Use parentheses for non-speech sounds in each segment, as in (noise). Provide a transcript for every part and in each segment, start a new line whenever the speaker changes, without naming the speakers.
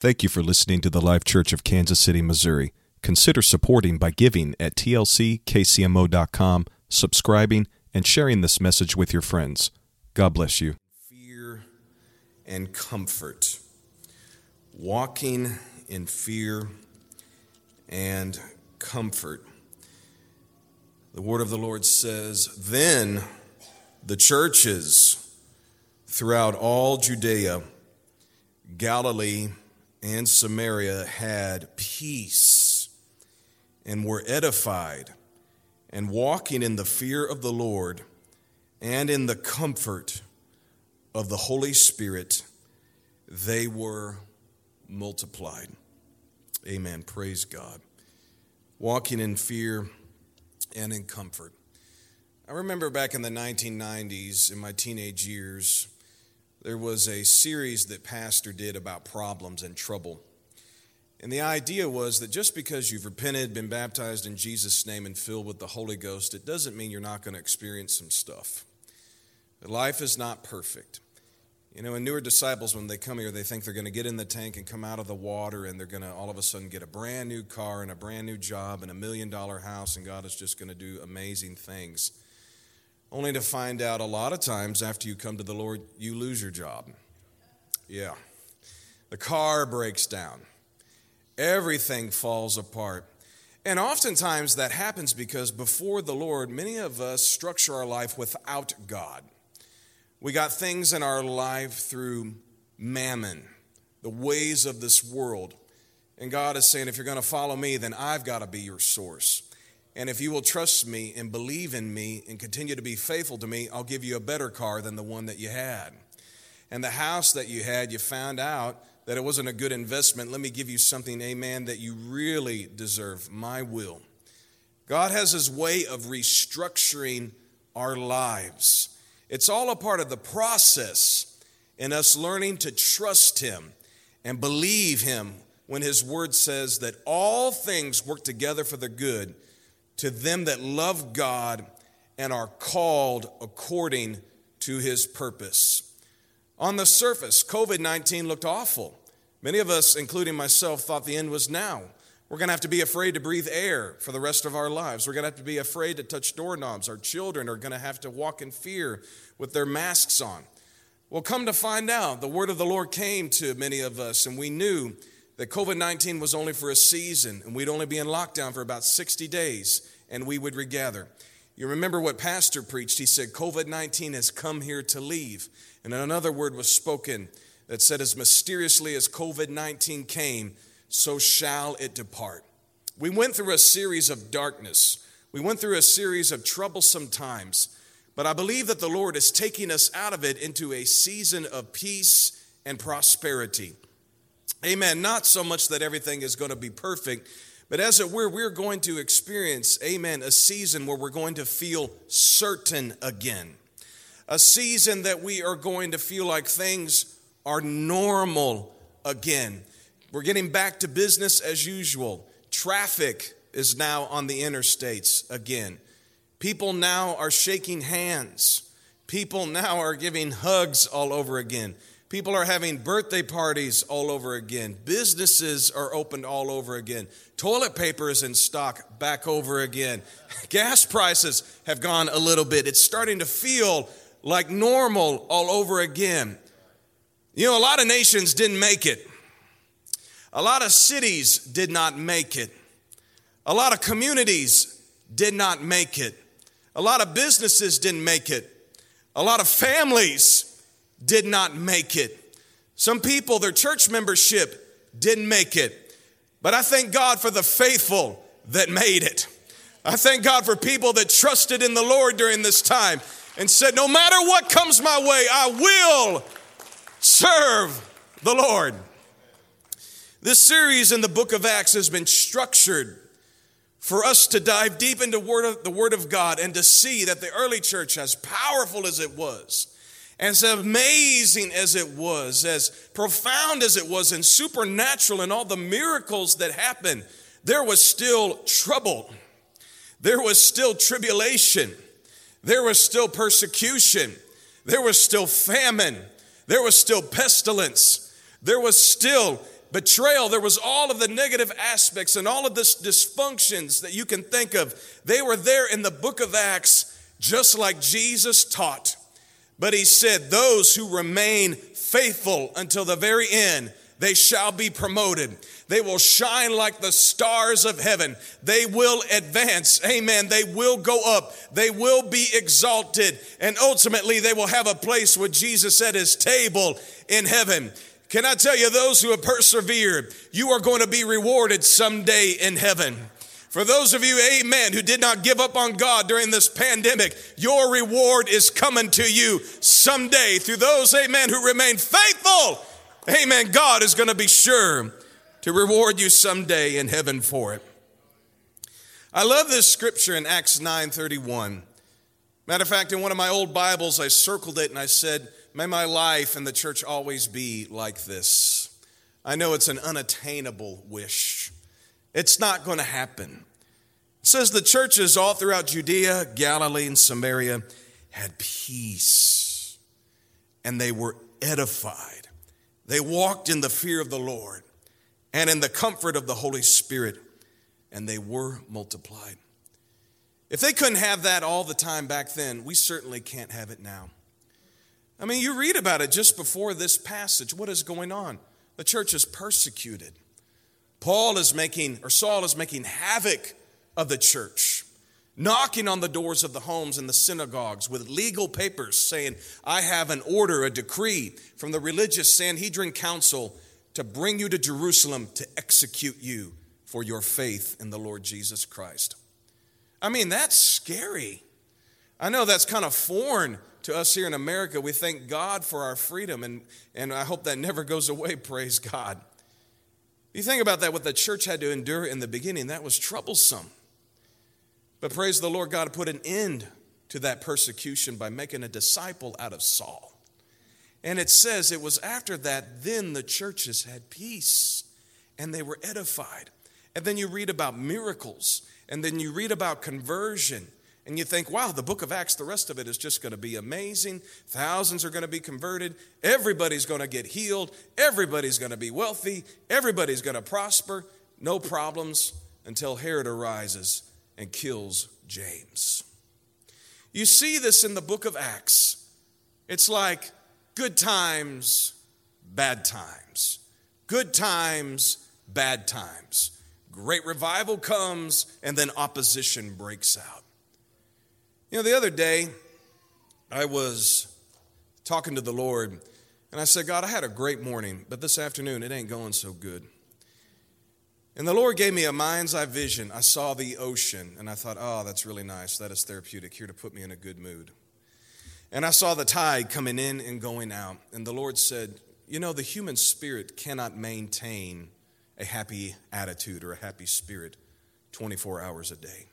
Thank you for listening to the Life Church of Kansas City, Missouri. Consider supporting by giving at tlckcmo.com, subscribing, and sharing this message with your friends. God bless you.
Fear and comfort. Walking in fear and comfort. The word of the Lord says, Then the churches throughout all Judea, Galilee, and Samaria had peace and were edified and walking in the fear of the Lord and in the comfort of the Holy Spirit, they were multiplied. Amen. Praise God. Walking in fear and in comfort. I remember back in the 1990s, in my teenage years, there was a series that Pastor did about problems and trouble. And the idea was that just because you've repented, been baptized in Jesus' name, and filled with the Holy Ghost, it doesn't mean you're not going to experience some stuff. Life is not perfect. You know, and newer disciples, when they come here, they think they're going to get in the tank and come out of the water, and they're going to all of a sudden get a brand new car and a brand new job and a million dollar house, and God is just going to do amazing things only to find out a lot of times after you come to the Lord, you lose your job. Yeah. The car breaks down, everything falls apart. And oftentimes that happens because before the Lord, many of us structure our life without God. We got things in our life through mammon, the ways of this world. And God is saying, if you're going to follow me, then I've got to be your source. And if you will trust me and believe in me and continue to be faithful to me, I'll give you a better car than the one that you had. And the house that you had, you found out that it wasn't a good investment. Let me give you something, amen, that you really deserve my will. God has his way of restructuring our lives. It's all a part of the process in us learning to trust him and believe him when his word says that all things work together for the good to them that love God and are called according to his purpose. On the surface, COVID 19 looked awful. Many of us, including myself, thought the end was now. We're going to have to be afraid to breathe air for the rest of our lives. We're going to have to be afraid to touch doorknobs. Our children are going to have to walk in fear with their masks on. Well, come to find out, the word of the Lord came to many of us, and we knew that COVID 19 was only for a season and we'd only be in lockdown for about 60 days and we would regather. You remember what Pastor preached? He said, COVID 19 has come here to leave. And another word was spoken that said, as mysteriously as COVID 19 came, so shall it depart. We went through a series of darkness, we went through a series of troublesome times, but I believe that the Lord is taking us out of it into a season of peace and prosperity. Amen. Not so much that everything is going to be perfect, but as it were, we're going to experience, amen, a season where we're going to feel certain again. A season that we are going to feel like things are normal again. We're getting back to business as usual. Traffic is now on the interstates again. People now are shaking hands. People now are giving hugs all over again. People are having birthday parties all over again. Businesses are opened all over again. Toilet paper is in stock back over again. (laughs) Gas prices have gone a little bit. It's starting to feel like normal all over again. You know, a lot of nations didn't make it. A lot of cities did not make it. A lot of communities did not make it. A lot of businesses didn't make it. A lot of families did not make it. Some people, their church membership didn't make it. But I thank God for the faithful that made it. I thank God for people that trusted in the Lord during this time and said, No matter what comes my way, I will serve the Lord. This series in the book of Acts has been structured for us to dive deep into word of, the Word of God and to see that the early church, as powerful as it was, as amazing as it was, as profound as it was, and supernatural, and all the miracles that happened, there was still trouble. There was still tribulation. There was still persecution. There was still famine. There was still pestilence. There was still, betrayal. There was all of the negative aspects and all of the dysfunctions that you can think of. They were there in the book of Acts, just like Jesus taught. But he said, Those who remain faithful until the very end, they shall be promoted. They will shine like the stars of heaven. They will advance. Amen. They will go up. They will be exalted. And ultimately, they will have a place with Jesus at his table in heaven. Can I tell you, those who have persevered, you are going to be rewarded someday in heaven. For those of you, amen, who did not give up on God during this pandemic, your reward is coming to you someday. Through those, amen, who remain faithful, amen, God is going to be sure to reward you someday in heaven for it. I love this scripture in Acts 9:31. Matter of fact, in one of my old Bibles, I circled it and I said, May my life and the church always be like this. I know it's an unattainable wish. It's not going to happen. It says the churches all throughout Judea, Galilee, and Samaria had peace and they were edified. They walked in the fear of the Lord and in the comfort of the Holy Spirit, and they were multiplied. If they couldn't have that all the time back then, we certainly can't have it now. I mean, you read about it just before this passage. What is going on? The church is persecuted. Paul is making, or Saul is making havoc of the church, knocking on the doors of the homes and the synagogues with legal papers saying, I have an order, a decree from the religious Sanhedrin Council to bring you to Jerusalem to execute you for your faith in the Lord Jesus Christ. I mean, that's scary. I know that's kind of foreign to us here in America, we thank God for our freedom, and, and I hope that never goes away, (laughs) praise God. You think about that, what the church had to endure in the beginning, that was troublesome. But praise the Lord, God put an end to that persecution by making a disciple out of Saul. And it says it was after that, then the churches had peace and they were edified. And then you read about miracles, and then you read about conversion and you think, wow, the book of Acts, the rest of it is just going to be amazing. Thousands are going to be converted. Everybody's going to get healed. Everybody's going to be wealthy. Everybody's going to prosper. No problems until Herod arises and kills James. You see this in the book of Acts. It's like good times, bad times. Good times, bad times. Great revival comes, and then opposition breaks out. You know, the other day, I was talking to the Lord, and I said, God, I had a great morning, but this afternoon it ain't going so good. And the Lord gave me a mind's eye vision. I saw the ocean, and I thought, oh, that's really nice. That is therapeutic here to put me in a good mood. And I saw the tide coming in and going out. And the Lord said, You know, the human spirit cannot maintain a happy attitude or a happy spirit 24 hours a day.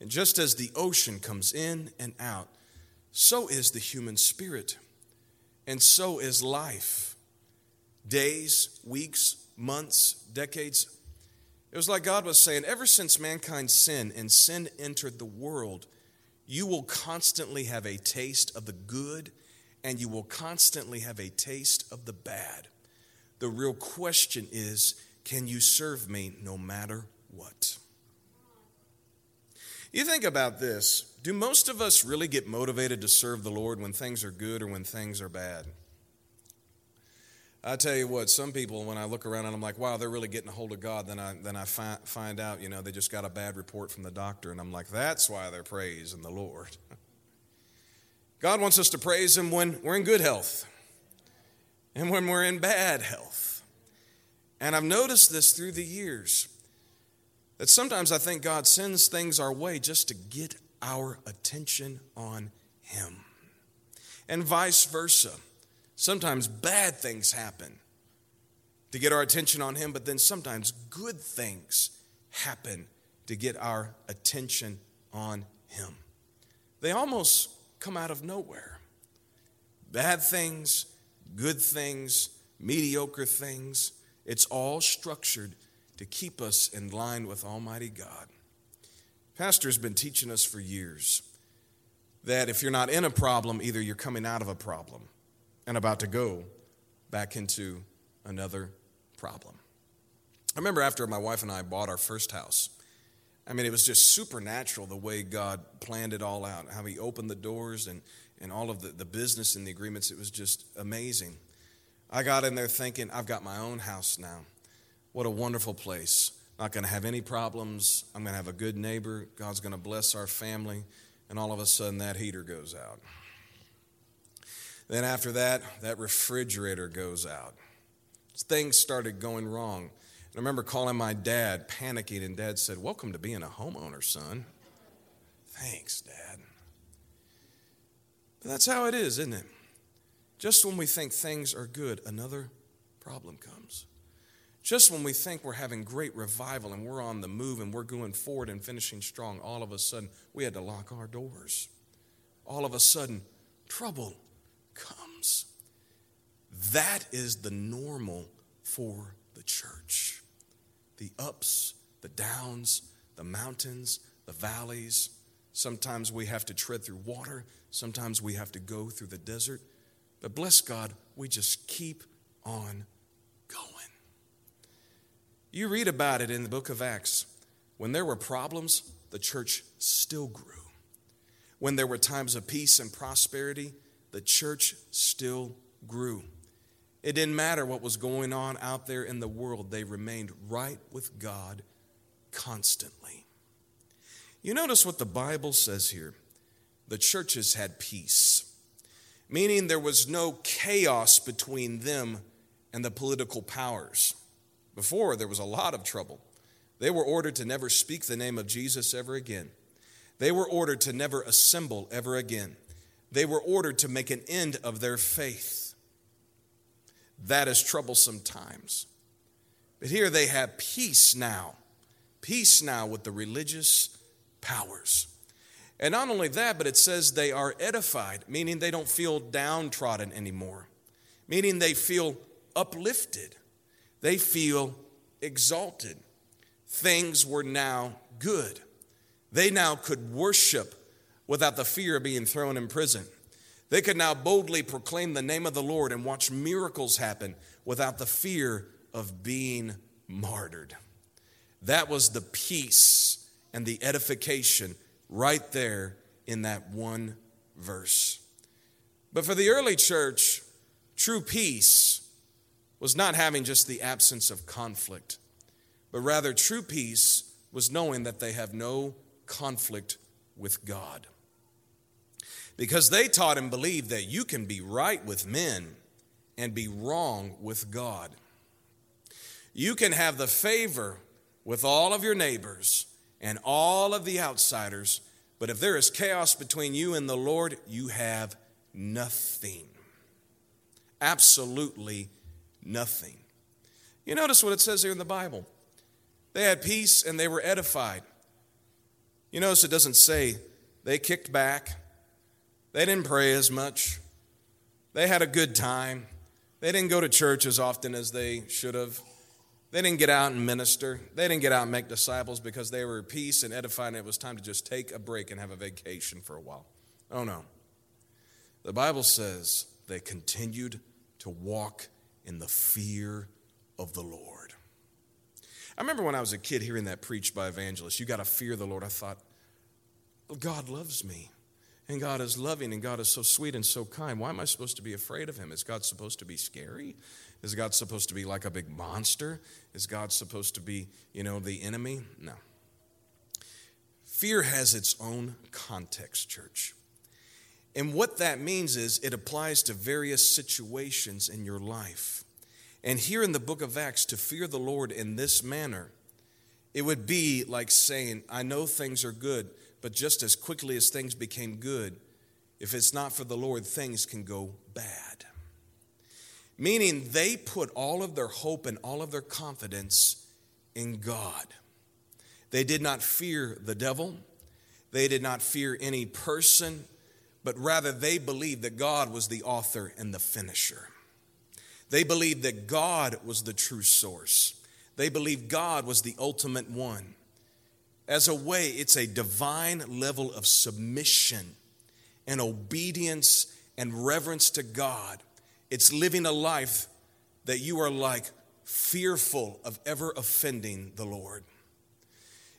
And just as the ocean comes in and out, so is the human spirit, and so is life. Days, weeks, months, decades. It was like God was saying, ever since mankind sinned and sin entered the world, you will constantly have a taste of the good and you will constantly have a taste of the bad. The real question is can you serve me no matter what? You think about this do most of us really get motivated to serve the Lord when things are good or when things are bad? I tell you what, some people, when I look around and I'm like, wow, they're really getting a hold of God, then I, then I fi- find out, you know, they just got a bad report from the doctor, and I'm like, that's why they're praising the Lord. (laughs) God wants us to praise Him when we're in good health and when we're in bad health. And I've noticed this through the years. That sometimes I think God sends things our way just to get our attention on Him. And vice versa. Sometimes bad things happen to get our attention on Him, but then sometimes good things happen to get our attention on Him. They almost come out of nowhere. Bad things, good things, mediocre things, it's all structured to keep us in line with Almighty God. Pastor's been teaching us for years that if you're not in a problem, either you're coming out of a problem and about to go back into another problem. I remember after my wife and I bought our first house, I mean, it was just supernatural the way God planned it all out, how He opened the doors and, and all of the, the business and the agreements. It was just amazing. I got in there thinking, I've got my own house now. What a wonderful place. Not going to have any problems. I'm going to have a good neighbor. God's going to bless our family. And all of a sudden, that heater goes out. Then, after that, that refrigerator goes out. Things started going wrong. And I remember calling my dad, panicking, and dad said, Welcome to being a homeowner, son. Thanks, dad. But that's how it is, isn't it? Just when we think things are good, another problem comes. Just when we think we're having great revival and we're on the move and we're going forward and finishing strong, all of a sudden we had to lock our doors. All of a sudden, trouble comes. That is the normal for the church. The ups, the downs, the mountains, the valleys. Sometimes we have to tread through water, sometimes we have to go through the desert. But bless God, we just keep on. You read about it in the book of Acts. When there were problems, the church still grew. When there were times of peace and prosperity, the church still grew. It didn't matter what was going on out there in the world, they remained right with God constantly. You notice what the Bible says here the churches had peace, meaning there was no chaos between them and the political powers. Before, there was a lot of trouble. They were ordered to never speak the name of Jesus ever again. They were ordered to never assemble ever again. They were ordered to make an end of their faith. That is troublesome times. But here they have peace now, peace now with the religious powers. And not only that, but it says they are edified, meaning they don't feel downtrodden anymore, meaning they feel uplifted, they feel exalted. Things were now good. They now could worship without the fear of being thrown in prison. They could now boldly proclaim the name of the Lord and watch miracles happen without the fear of being martyred. That was the peace and the edification right there in that one verse. But for the early church, true peace was not having just the absence of conflict, but rather true peace was knowing that they have no conflict with God because they taught and believed that you can be right with men and be wrong with God. You can have the favor with all of your neighbors and all of the outsiders, but if there is chaos between you and the Lord, you have nothing. Absolutely nothing. You notice what it says here in the Bible. They had peace and they were edified. You notice it doesn't say they kicked back, they didn't pray as much. They had a good time. They didn't go to church as often as they should have. They didn't get out and minister. They didn't get out and make disciples because they were at peace and edified, and it was time to just take a break and have a vacation for a while. Oh no. The Bible says they continued to walk in the fear of the Lord. I remember when I was a kid hearing that preached by evangelists, you got to fear the Lord. I thought, God loves me. And God is loving and God is so sweet and so kind. Why am I supposed to be afraid of him? Is God supposed to be scary? Is God supposed to be like a big monster? Is God supposed to be, you know, the enemy? No. Fear has its own context, church. And what that means is it applies to various situations in your life. And here in the book of Acts, to fear the Lord in this manner, it would be like saying, I know things are good, but just as quickly as things became good, if it's not for the Lord, things can go bad. Meaning they put all of their hope and all of their confidence in God. They did not fear the devil, they did not fear any person, but rather they believed that God was the author and the finisher. They believed that God was the true source. They believed God was the ultimate one as a way, it's a divine level of submission and obedience and reverence to God. It's living a life that you are like, fearful of ever offending the Lord.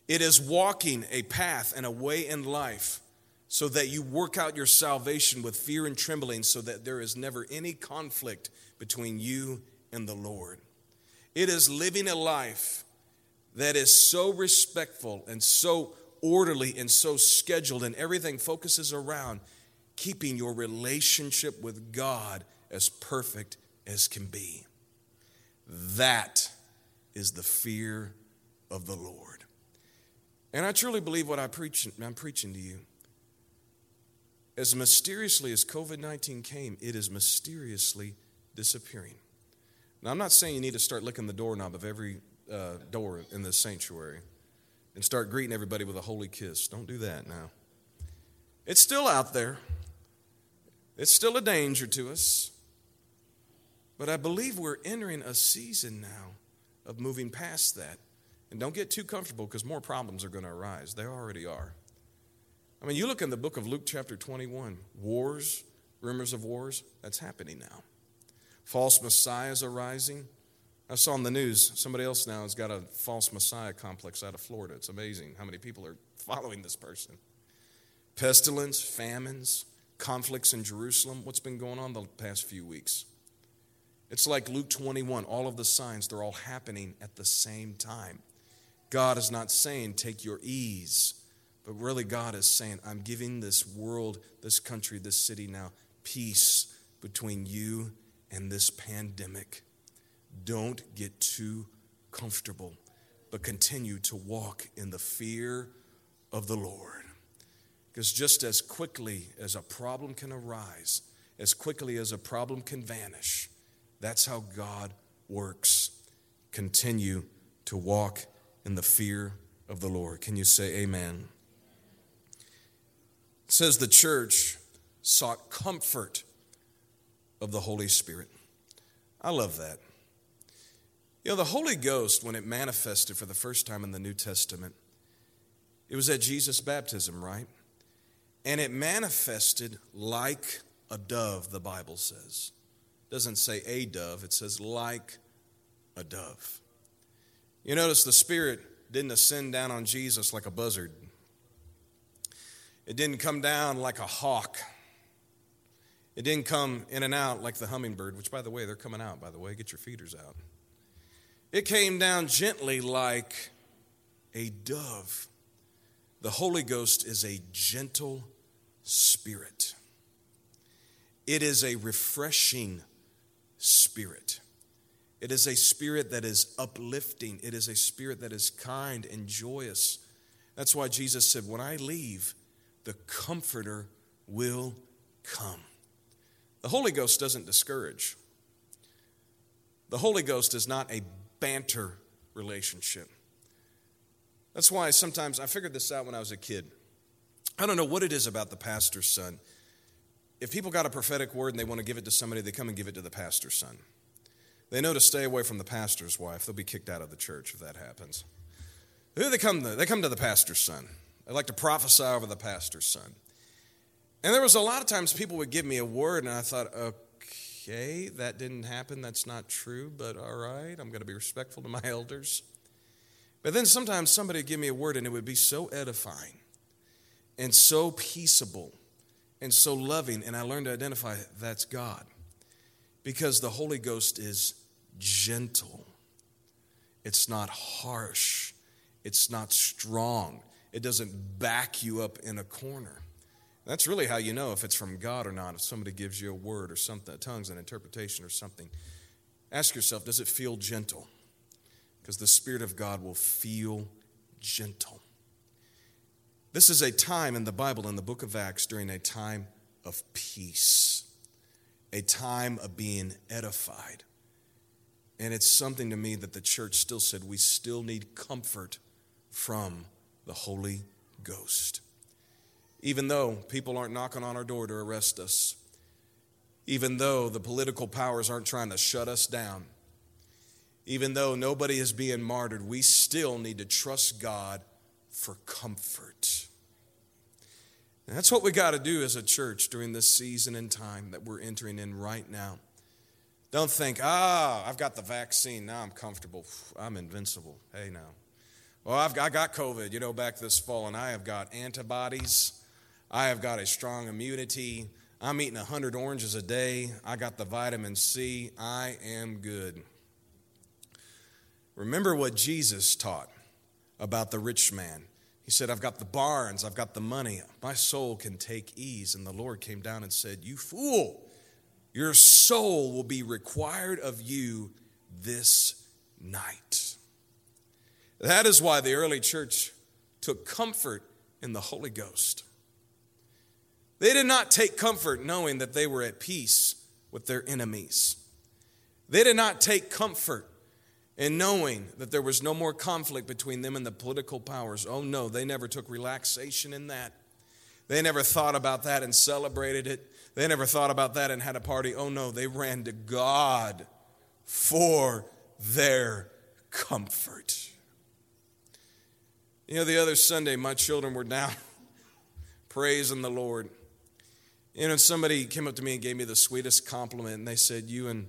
It is walking a path and a way in life so that you work out your salvation with fear and trembling so that there is never any conflict between you and the Lord. It is living a life that is so respectful and so orderly and so scheduled, and everything focuses around keeping your relationship with God as perfect as can be. That is the fear of the Lord. And I truly believe what I preach, I'm preaching to you. As mysteriously as COVID 19 came, it is mysteriously disappearing. Now, I'm not saying you need to start licking the doorknob of every uh, door in this sanctuary and start greeting everybody with a holy kiss. Don't do that now. It's still out there, it's still a danger to us. But I believe we're entering a season now of moving past that. And don't get too comfortable because more problems are going to arise. They already are. I mean, you look in the book of Luke, chapter 21, wars, rumors of wars, that's happening now. False messiahs are rising. I saw on the news somebody else now has got a false messiah complex out of Florida. It's amazing how many people are (laughs) following this person. Pestilence, famines, conflicts in Jerusalem. What's been going on the past few weeks? It's like Luke 21, all of the signs, they're all happening at the same time. God is not saying, take your ease, but really, God is saying, I'm giving this world, this country, this city now peace between you and this pandemic. Don't get too comfortable, but continue to walk in the fear of the Lord. Because just as quickly as a problem can arise, as quickly as a problem can vanish, that's how God works. Continue to walk in the fear of the Lord. Can you say amen? It says the church sought comfort of the Holy Spirit. I love that. You know, the Holy Ghost, when it manifested for the first time in the New Testament, it was at Jesus' baptism, right? And it manifested like a dove, the Bible says doesn't say a dove, it says like a dove. You notice the Spirit didn't ascend down on Jesus like a buzzard, it didn't come down like a hawk. It didn't come in and out like the hummingbird, which, by the way, they're coming out, by the way. Get your feeders out. It came down gently like a dove. The Holy Ghost is a gentle spirit, it is a refreshing spirit. It is a spirit that is uplifting, it is a spirit that is kind and joyous. That's why Jesus said, When I leave, the Comforter will come. The Holy Ghost doesn't discourage. The Holy Ghost is not a banter relationship. That's why sometimes I figured this out when I was a kid. I don't know what it is about the pastor's son if people got a prophetic word and they want to give it to somebody, they come and give it to the pastor's son. They know to stay away from the pastor's wife. They'll be kicked out of the church if that happens. Who they come to? They come to the pastor's son. They like to prophesy over the pastor's son. And there was a lot of times people would give me a word, and I thought, okay, that didn't happen. That's not true, but all right, I'm going to be respectful to my (laughs) elders. But then sometimes somebody would give me a word, and it would be so edifying and so peaceable and so loving, and I learned to identify that's God. Because the Holy Ghost is gentle, it's not harsh, it's not strong, it doesn't back you up in a corner. That's really how you know if it's from God or not. If somebody gives you a word or something, uh, tongues, an interpretation or something, ask yourself, does it feel gentle? Because the Spirit of God will feel gentle. This is a time in the Bible, in the book of Acts, during a time of peace, a time of being edified. And it's something to me that the church still said we still need comfort from the Holy Ghost. Even though people aren't knocking on our door to arrest us, even though the political powers aren't trying to shut us down, even though nobody is being martyred, we still need to trust God for comfort. And that's what we got to do as a church during this season and time that we're entering in right now. Don't think, ah, I've got the vaccine. Now I'm comfortable. I'm invincible. Hey, now. Well, I've I got COVID, you know, back this fall, and I have got antibodies. I have got a strong immunity. I'm eating 100 oranges a day. I got the vitamin C. I am good. Remember what Jesus taught about the rich man. He said, I've got the barns, I've got the money. My soul can take ease. And the Lord came down and said, You fool, your soul will be required of you this night. That is why the early church took comfort in the Holy Ghost. They did not take comfort knowing that they were at peace with their enemies. They did not take comfort in knowing that there was no more conflict between them and the political powers. Oh no, they never took relaxation in that. They never thought about that and celebrated it. They never thought about that and had a party. Oh no, they ran to God for their comfort. You know, the other Sunday, my children were down (laughs) praising the Lord. You know, somebody came up to me and gave me the sweetest compliment, and they said, You and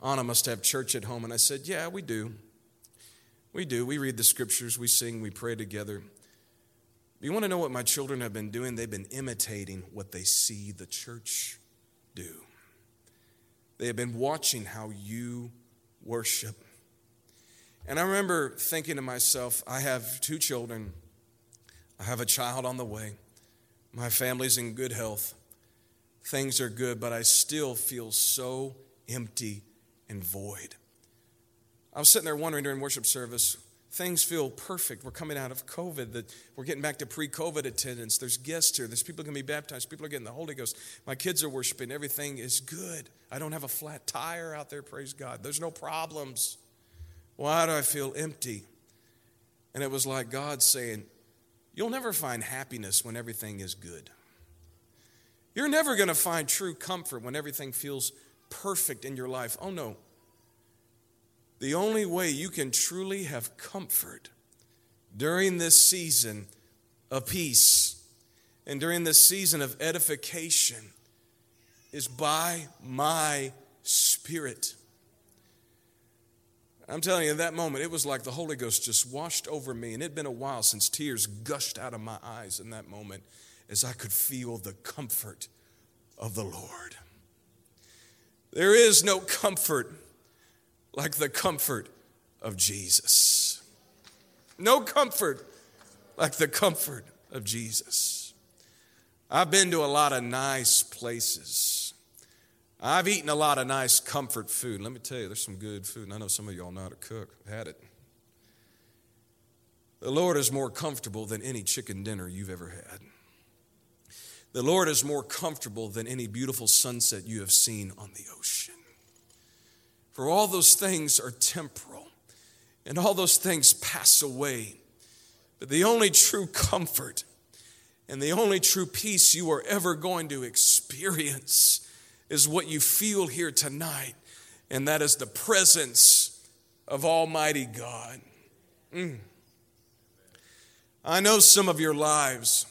Anna must have church at home. And I said, Yeah, we do. We do. We read the scriptures, we sing, we pray together. You want to know what my children have been doing? They've been imitating what they see the church do. They have been watching how you worship. And I remember thinking to myself, I have two children, I have a child on the way, my family's in good health things are good, but I still feel so empty and void. I was sitting there wondering during worship service, things feel perfect. We're coming out of COVID, that we're getting back to pre-COVID attendance. There's guests here. There's people going to be baptized. People are getting the Holy Ghost. My kids are worshiping. Everything is good. I don't have a flat tire out there, praise God. There's no problems. Why do I feel empty? And it was like God saying, You'll never find happiness when everything is good. You're never going to find true comfort when everything feels perfect in your life. Oh no. The only way you can truly have comfort during this season of peace and during this season of edification is by my spirit. I'm telling you, in that moment, it was like the Holy Ghost just washed over me, and it had been a while since tears gushed out of my eyes in that moment as I could feel the comfort of the Lord. There is no comfort like the comfort of Jesus. No comfort like the comfort of Jesus. I've been to a lot of nice places. I've eaten a lot of nice comfort food. Let me tell you, there's some good food, and I know some of y'all know how to cook. I've had it. The Lord is more comfortable than any chicken dinner you've ever had. The Lord is more comfortable than any beautiful sunset you have seen on the ocean. For all those things are temporal, and all those things pass away. But the only true comfort and the only true peace you are ever going to experience is what you feel here tonight, and that is the presence of Almighty God. Mm. I know some of your lives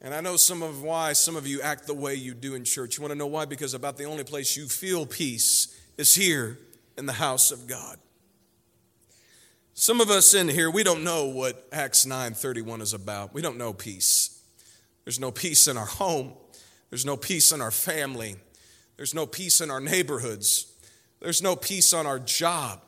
and I know some of why some of you act the way you do in church. You want to know why? Because about the only place you feel peace is here in the house of God. Some of us in here, we don't know what Acts 9:31 is about. We don't know peace. There's no peace in our home. There's no peace in our family. There's no peace in our neighborhoods. There's no peace on our job.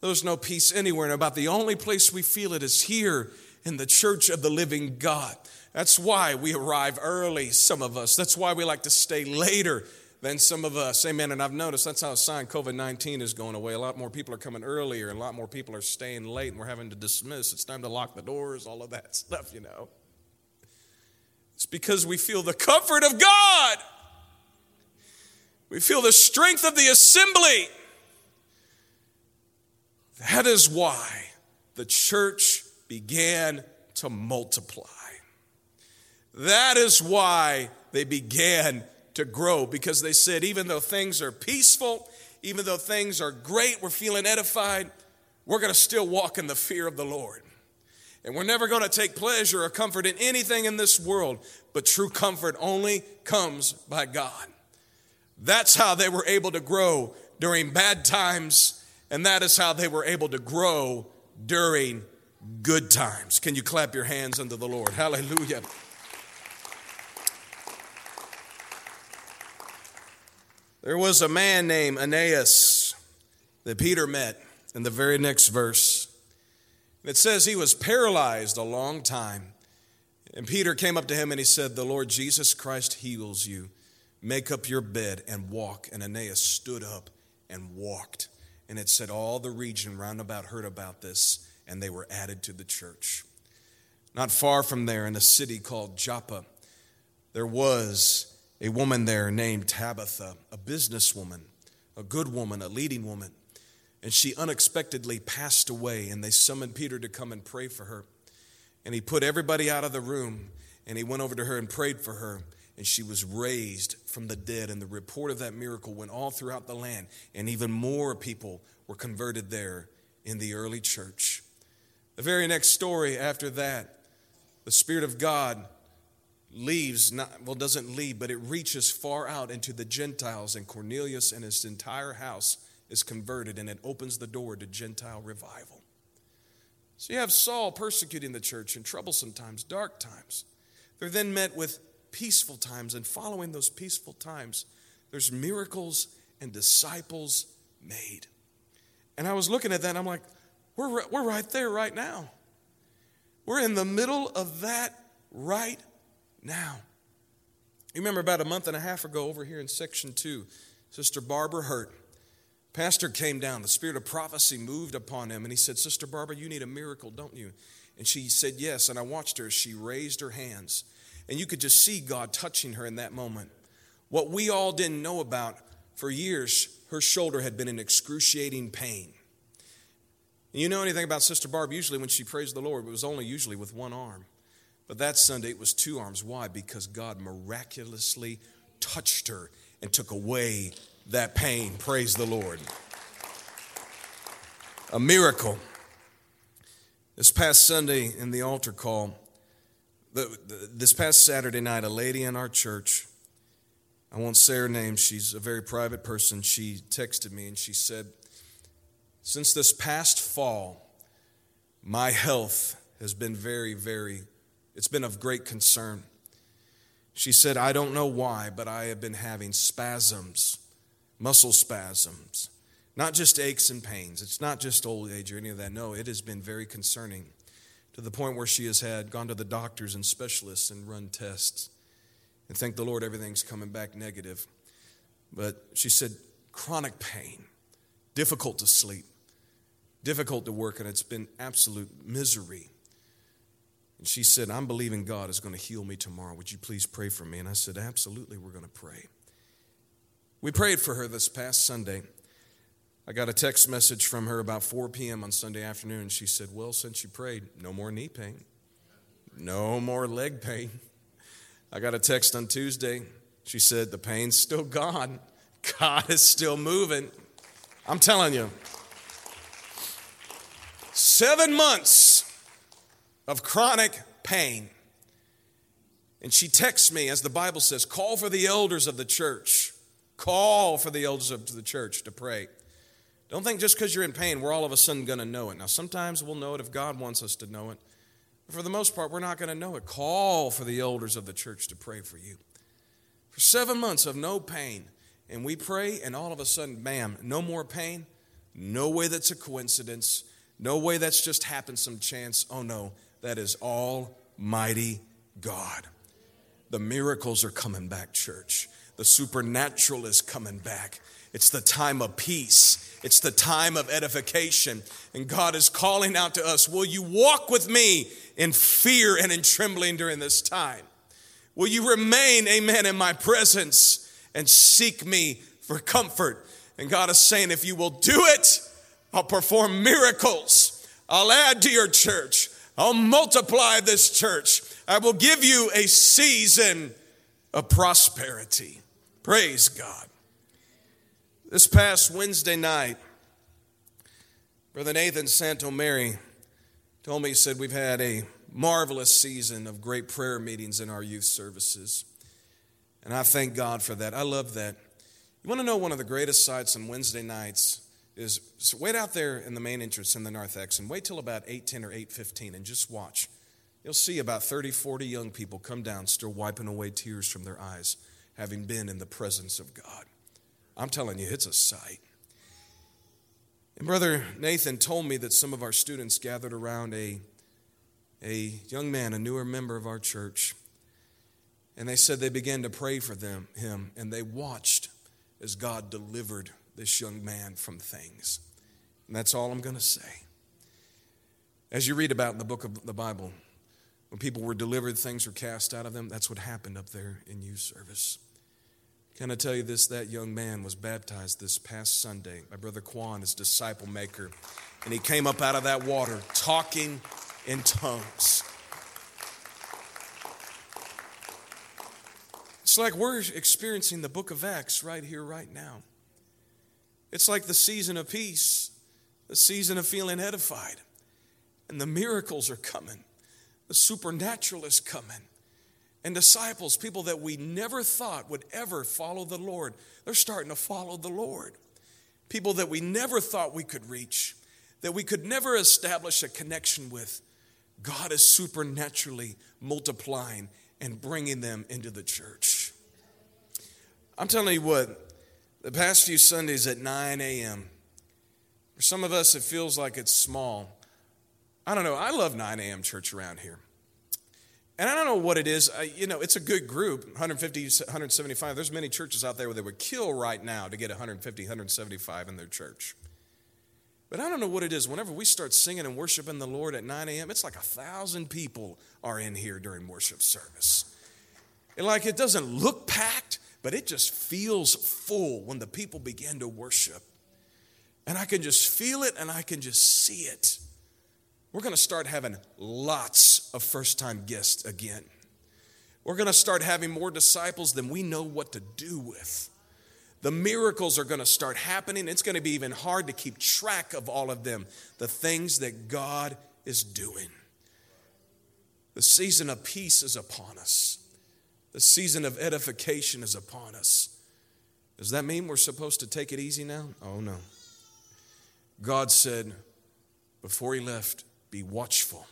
There's no peace anywhere. And about the only place we feel it is here in the church of the living God. That's why we arrive early, some of us. That's why we like to stay later than some of us. Amen. And I've noticed that's how a sign COVID 19 is going away. A lot more people are coming earlier, and a lot more people are staying late, and we're having to dismiss. It's time to lock the doors, all of that (laughs) stuff, you know. It's because we feel the comfort of God, we feel the strength of the assembly. That is why the church began to multiply. That is why they began to grow because they said, even though things are peaceful, even though things are great, we're feeling edified, we're going to still walk in the fear of the Lord. And we're never going to take pleasure or comfort in anything in this world, but true comfort only comes by God. That's how they were able to grow during bad times, and that is how they were able to grow during good times. Can you clap your hands unto the Lord? Hallelujah. There was a man named Aeneas that Peter met in the very next verse. It says he was paralyzed a long time. And Peter came up to him and he said, The Lord Jesus Christ heals you. Make up your bed and walk. And Aeneas stood up and walked. And it said all the region round about heard about this, and they were added to the church. Not far from there, in a city called Joppa, there was a woman there named Tabitha, a businesswoman, a good woman, a leading woman. And she unexpectedly passed away, and they summoned Peter to come and pray for her. And he put everybody out of the room, and he went over to her and prayed for her. And she was raised from the dead. And the report of that miracle went all throughout the land, and even more people were converted there in the early church. The very next story after that, the Spirit of God leaves, not, well, doesn't leave, but it reaches far out into the Gentiles, and Cornelius and his entire house is converted, and it opens the door to Gentile revival. So you have Saul persecuting the church in troublesome times, dark times. They're then met with peaceful times, and following those peaceful times, there's miracles and disciples made. And I was looking at that, and I'm like, we're, we're right there right now. We're in the middle of that right now. You remember about a month and a half ago over here in section two, Sister Barbara Hurt. Pastor came down, the spirit of prophecy moved upon him, and he said, Sister Barbara, you need a miracle, don't you? And she said, Yes. And I watched her she raised her hands. And you could just see God touching her in that moment. What we all didn't know about for years, her shoulder had been in excruciating pain. You know anything about Sister Barb? Usually, when she praised the Lord, it was only usually with one arm. But that Sunday it was two arms. Why? Because God miraculously touched her and took away that pain. Praise the Lord. A miracle. This past Sunday in the altar call, the, the, this past Saturday night, a lady in our church, I won't say her name, she's a very private person, she texted me and she said, Since this past fall, my health has been very, very it's been of great concern. She said, I don't know why, but I have been having spasms, muscle spasms, not just aches and pains. It's not just old age or any of that. No, it has been very concerning to the point where she has had gone to the doctors and specialists and run tests. And thank the Lord, everything's coming back negative. But she said, chronic pain, difficult to sleep, difficult to work, and it's been absolute misery. And she said, I'm believing God is going to heal me tomorrow. Would you please pray for me? And I said, Absolutely, we're going to pray. We prayed for her this past Sunday. I got a text message from her about 4 p.m. on Sunday afternoon. She said, Well, since you prayed, no more knee pain, no more leg pain. I got a text on Tuesday. She said, The pain's still gone. God is still moving. I'm telling you. Seven months of chronic pain. And she texts me, as the Bible says, call for the elders of the church. Call for the elders of the church to pray. Don't think just because you're in pain, we're all of a sudden going to know it. Now, sometimes we'll know it if God wants us to know it. But for the most part, we're not going to know it. Call for the elders of the church to pray for you. For seven months of no pain, and we pray, and all of a sudden, bam, no more pain. No way that's a coincidence. No way that's just happened some chance. Oh no, that is Almighty God. The miracles are coming back, church. The supernatural is coming back. It's the time of peace. It's the time of edification. And God is calling out to us Will you walk with me in fear and in trembling during this time? Will you remain, amen, in my presence and seek me for comfort? And God is saying, If you will do it, I'll perform miracles. I'll add to your church. I'll multiply this church. I will give you a season of prosperity. Praise God. This past Wednesday night, Brother Nathan Santomary told me, he said, We've had a marvelous season of great prayer meetings in our youth services. And I thank God for that. I love that. You want to know one of the greatest sights on Wednesday nights is so wait out there in the main entrance in the narthex and wait till about 8:10 or 8:15 and just watch. You'll see about 30, 40 young people come down still wiping away tears from their eyes having been in the presence of God. I'm telling you, it's a sight. And Brother Nathan told me that some of our students gathered around a, a young man, a newer member of our church, and they said they began to pray for them, him, and they watched as God delivered this young man from things. And that's all I'm going to say. As you read about in the book of the Bible, when people were delivered, things were cast out of them. That's what happened up there in youth service. Can I tell you this? That young man was baptized this past Sunday. My brother Quan, his disciple maker. And he came up out of that water talking in tongues. It's like we're experiencing the book of Acts right here, right now. It's like the season of peace, the season of feeling edified. And the miracles are coming, the supernatural is coming. And disciples, people that we never thought would ever follow the Lord, they're starting to follow the Lord. People that we never thought we could reach, that we could never establish a connection with, God is supernaturally multiplying and bringing them into the church. I'm telling you what, the past few Sundays at 9 a.m., for some of us, it feels like it's small. I don't know. I love 9 a.m. church around here. And I don't know what it is. I, you know, it's a good group 150, 175. There's many churches out there where they would kill right now to get 150, 175 in their church. But I don't know what it is. Whenever we start singing and worshiping the Lord at 9 a.m., it's like a thousand people are in here during worship service. And like it doesn't look packed, but it just feels full when the people begin to worship. And I can just feel it and I can just see it. We're going to start having lots of first time guests again. We're going to start having more disciples than we know what to do with. The miracles are going to start happening. It's going to be even hard to keep track of all of them, the things that God is doing. The season of peace is upon us, the season of edification is upon us. Does that mean we're supposed to take it easy now? Oh, no. God said before He left, be watchful,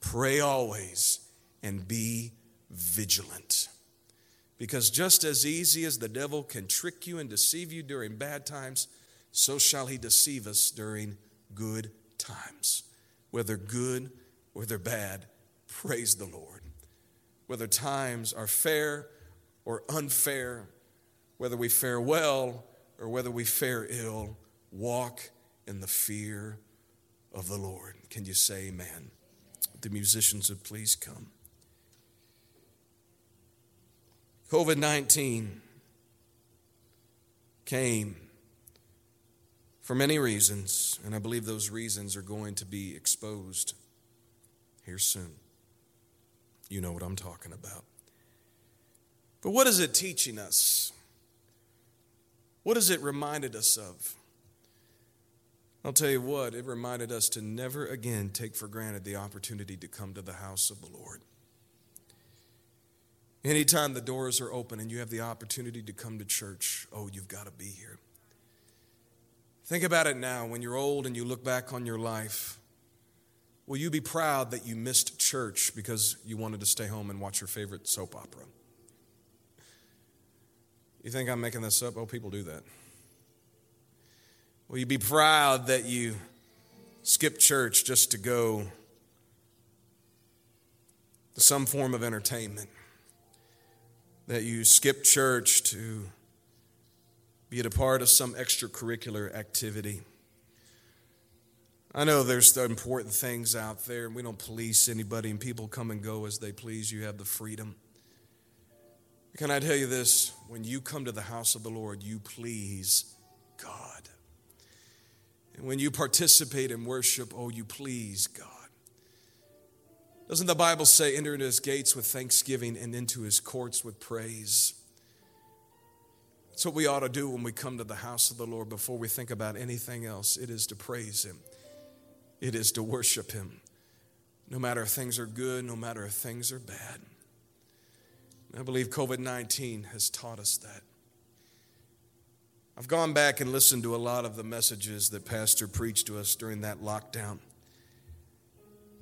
pray always, and be vigilant. Because just as easy as the devil can trick you and deceive you during bad times, so shall he deceive us during good times. Whether good, whether bad, praise the Lord. Whether times are fair or unfair, whether we fare well or whether we fare ill, walk in the fear of the Lord. Can you say amen? The musicians would please come. COVID 19 came for many reasons, and I believe those reasons are going to be exposed here soon. You know what I'm talking about. But what is it teaching us? What has it reminded us of? I'll tell you what, it reminded us to never again take for granted the opportunity to come to the house of the Lord. Anytime the doors are open and you have the opportunity to come to church, oh, you've got to be here. Think about it now when you're old and you look back on your life. Will you be proud that you missed church because you wanted to stay home and watch your favorite soap opera? You think I'm making this up? Oh, people do that. Will you be proud that you skipped church just to go to some form of entertainment? That you skipped church to be a part of some extracurricular activity? I know there's the important things out there, and we don't police anybody, and people come and go as they please. You have the freedom. Can I tell you this? When you come to the house of the Lord, you please God. And when you participate in worship, oh, you please God. Doesn't the Bible say, enter into his gates with thanksgiving and into his courts with praise? That's what we ought to do when we come to the house of the Lord before we think about anything else. It is to praise him, it is to worship him. No matter if things are good, no matter if things are bad. I believe COVID 19 has taught us that. I've gone back and listened to a lot of the messages that Pastor preached to us during that lockdown.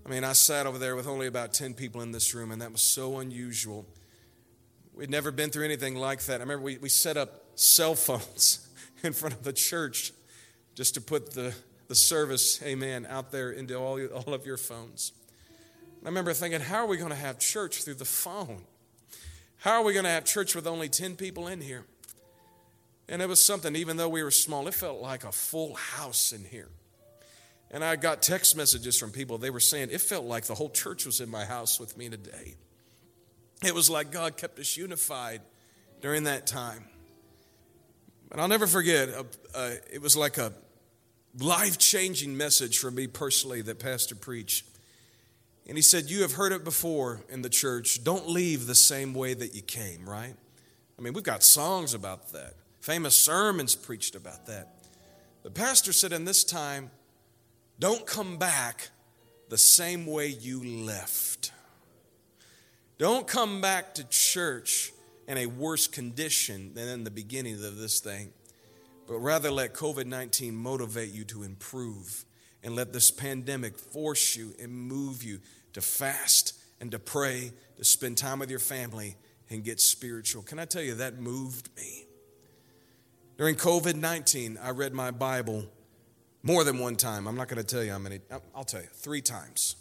I mean, I sat over there with only about 10 people in this room, and that was so unusual. We'd never been through anything like that. I remember we, we set up cell phones (laughs) in front of the church just to put the, the service, amen, out there into all, all of your phones. I remember thinking, how are we going to have church through the phone? How are we going to have church with only 10 people in here? And it was something, even though we were small, it felt like a full house in here. And I got text messages from people. They were saying it felt like the whole church was in my house with me today. It was like God kept us unified during that time. But I'll never forget, uh, uh, it was like a life changing message for me personally that Pastor preached. And he said, You have heard it before in the church. Don't leave the same way that you came, right? I mean, we've got songs about that, famous sermons preached about that. The pastor said, In this time, don't come back the same way you left. Don't come back to church in a worse condition than in the beginning of this thing, but rather let COVID 19 motivate you to improve and let this pandemic force you and move you to fast and to pray, to spend time with your family and get spiritual. Can I tell you, that moved me. During COVID 19, I read my Bible more than one time. I'm not going to tell you how many, I'll tell you, three times.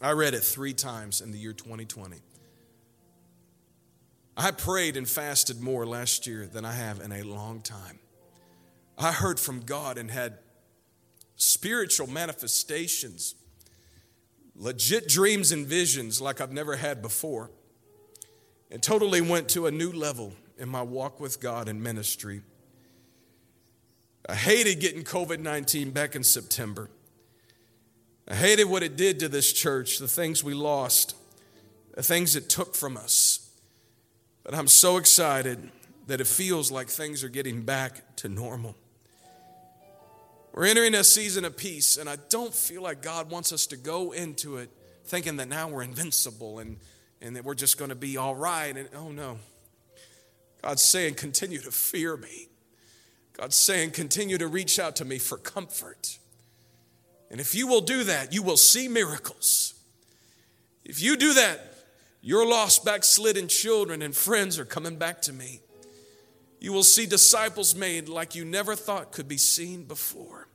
I read it three times in the year 2020. I prayed and fasted more last year than I have in a long time. I heard from God and had spiritual manifestations, legit dreams and visions like I've never had before, and totally went to a new level in my walk with God and ministry. I hated getting COVID 19 back in September. I hated what it did to this church, the things we lost, the things it took from us. But I'm so excited that it feels like things are getting back to normal. We're entering a season of peace, and I don't feel like God wants us to go into it thinking that now we're invincible and, and that we're just going to be all right. And oh no. God's saying, continue to fear me. God's saying, continue to reach out to me for comfort. And if you will do that, you will see miracles. If you do that, your lost, backslidden children and friends are coming back to me. You will see disciples made like you never thought could be seen before.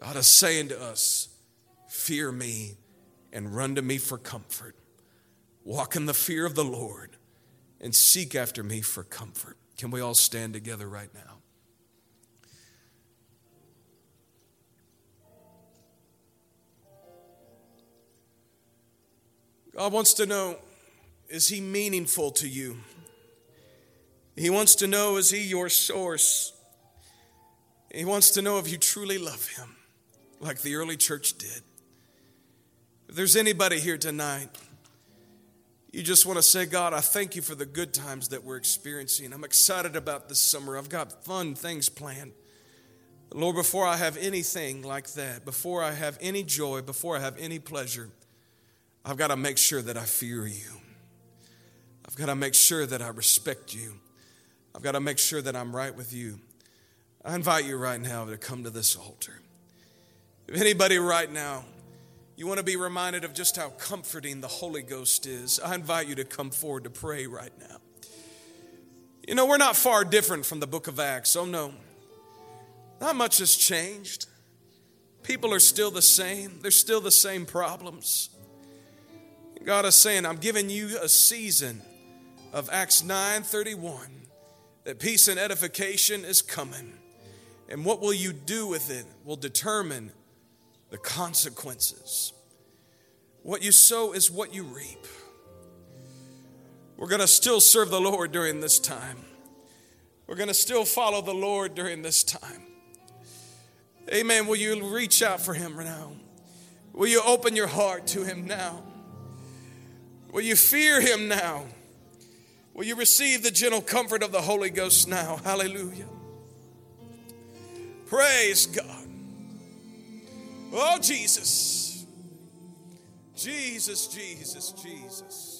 God is saying to us, Fear me and run to me for comfort. Walk in the fear of the Lord and seek after me for comfort. Can we all stand together right now? God wants to know is He meaningful to you? He wants to know is He your source? He wants to know if you truly love Him, like the early church did. If there's anybody here tonight, you just want to say, God, I thank you for the good times that we're experiencing. I'm excited about this summer. I've got fun things planned. Lord, before I have anything like that, before I have any joy, before I have any pleasure, I've got to make sure that I fear you. I've got to make sure that I respect you. I've got to make sure that I'm right with you. I invite you right now to come to this altar. If anybody right now, you want to be reminded of just how comforting the Holy Ghost is, I invite you to come forward to pray right now. You know, we're not far different from the book of Acts. Oh, no. Not much has changed. People are still the same, there's still the same problems. God is saying, I'm giving you a season of Acts 9:31 that peace and edification is coming. And what will you do with it will determine the consequences. What you sow is what you reap. We're going to still serve the Lord during this time. We're going to still follow the Lord during this time. Amen. Will you reach out for Him now? Will you open your heart to Him now? Will you fear him now? Will you receive the gentle comfort of the Holy Ghost now? Hallelujah. Praise God. Oh, Jesus. Jesus, Jesus, Jesus.